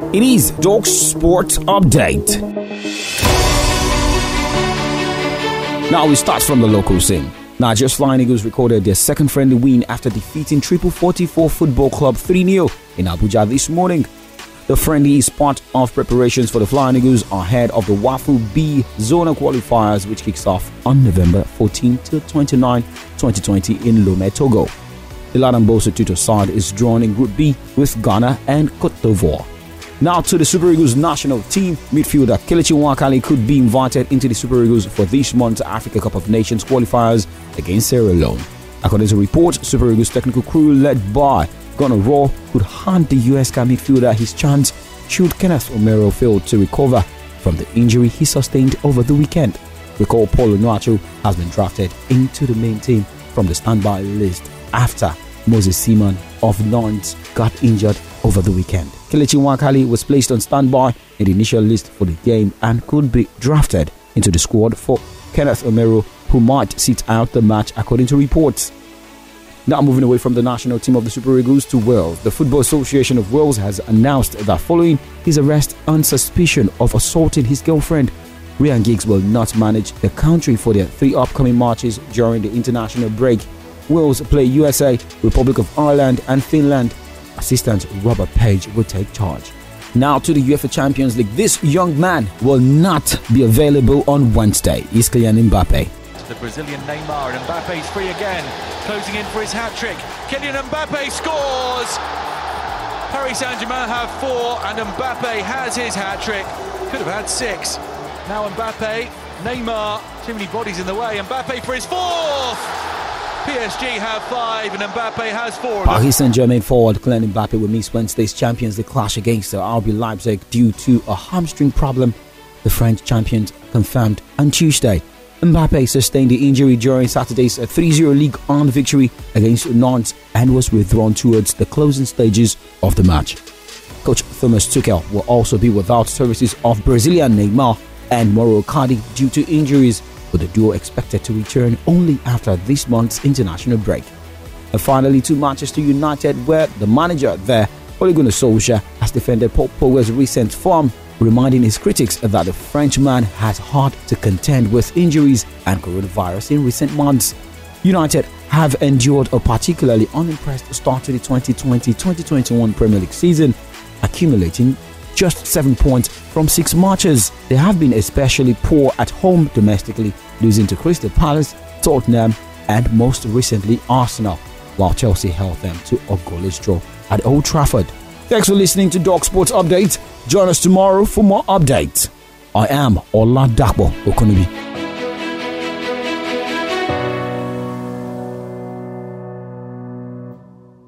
It is Dog Sports Update. Now we start from the local scene. Nigeria's Flying Eagles recorded their second friendly win after defeating Triple 44 Football Club 3 0 in Abuja this morning. The friendly is part of preparations for the Flying Eagles ahead of the WAFU B Zona qualifiers, which kicks off on November 14 to 29, 2020 in Lome, Togo. The Ladan Bosso Tutor side is drawn in Group B with Ghana and Cote d'Ivoire. Now to the Super Eagles national team. Midfielder Kelechi Nwakali could be invited into the Super Eagles for this month's Africa Cup of Nations qualifiers against Sierra Leone. According to reports, Super Eagles technical crew led by Gernot Rohr could hand the US midfielder his chance should Kenneth Omeruo fail to recover from the injury he sustained over the weekend. Recall Paul Onuachu has been drafted into the main team from the standby list after Moses Simon of Nantes got injured over the weekend. Kelechi Nwakali was placed on standby in the initial list for the game and could be drafted into the squad for Kenneth Omeruo, who might sit out the match according to reports. Now moving away from the national team of the Super Eagles to Wales, the Football Association of Wales has announced that following his arrest on suspicion of assaulting his girlfriend, Ryan Giggs will not manage the country for their three upcoming matches during the international break. Wales play USA, Republic of Ireland, and Finland assistant Robert Page will take charge. Now to the UEFA Champions League. This young man will not be available on Wednesday. Is Kylian Mbappe. The Brazilian Neymar and Mbappe's free again, closing in for his hat trick. Kylian Mbappe scores. Paris Saint-Germain have four, and Mbappe has his hat trick. Could have had six. Now Mbappe, Neymar, too many bodies in the way. Mbappe for his fourth. PSG have five and Mbappe has four. Paris Saint-Germain forward Kylian Mbappe will miss Wednesday's Champions League clash against RB Leipzig due to a hamstring problem. The French champions confirmed on Tuesday. Mbappe sustained the injury during Saturday's 3-0 Ligue 1 victory against Nantes and was withdrawn towards the closing stages of the match. Coach Thomas Tuchel will also be without services of Brazilian Neymar and Mauro Icardi due to injuries with the duo expected to return only after this month's international break. And finally, to Manchester United, where the manager there, Ole Gunnar Solskjaer, has defended Paul Pogba's recent form, reminding his critics that the Frenchman has hard to contend with injuries and coronavirus in recent months. United have endured a particularly unimpressed start to the 2020-2021 Premier League season, accumulating just seven points from six matches. They have been especially poor at home domestically, losing to Crystal Palace, Tottenham, and most recently Arsenal, while Chelsea held them to a goalless draw at Old Trafford. Thanks for listening to Dog Sports Update. Join us tomorrow for more updates. I am Ola Dakbo Okunubi.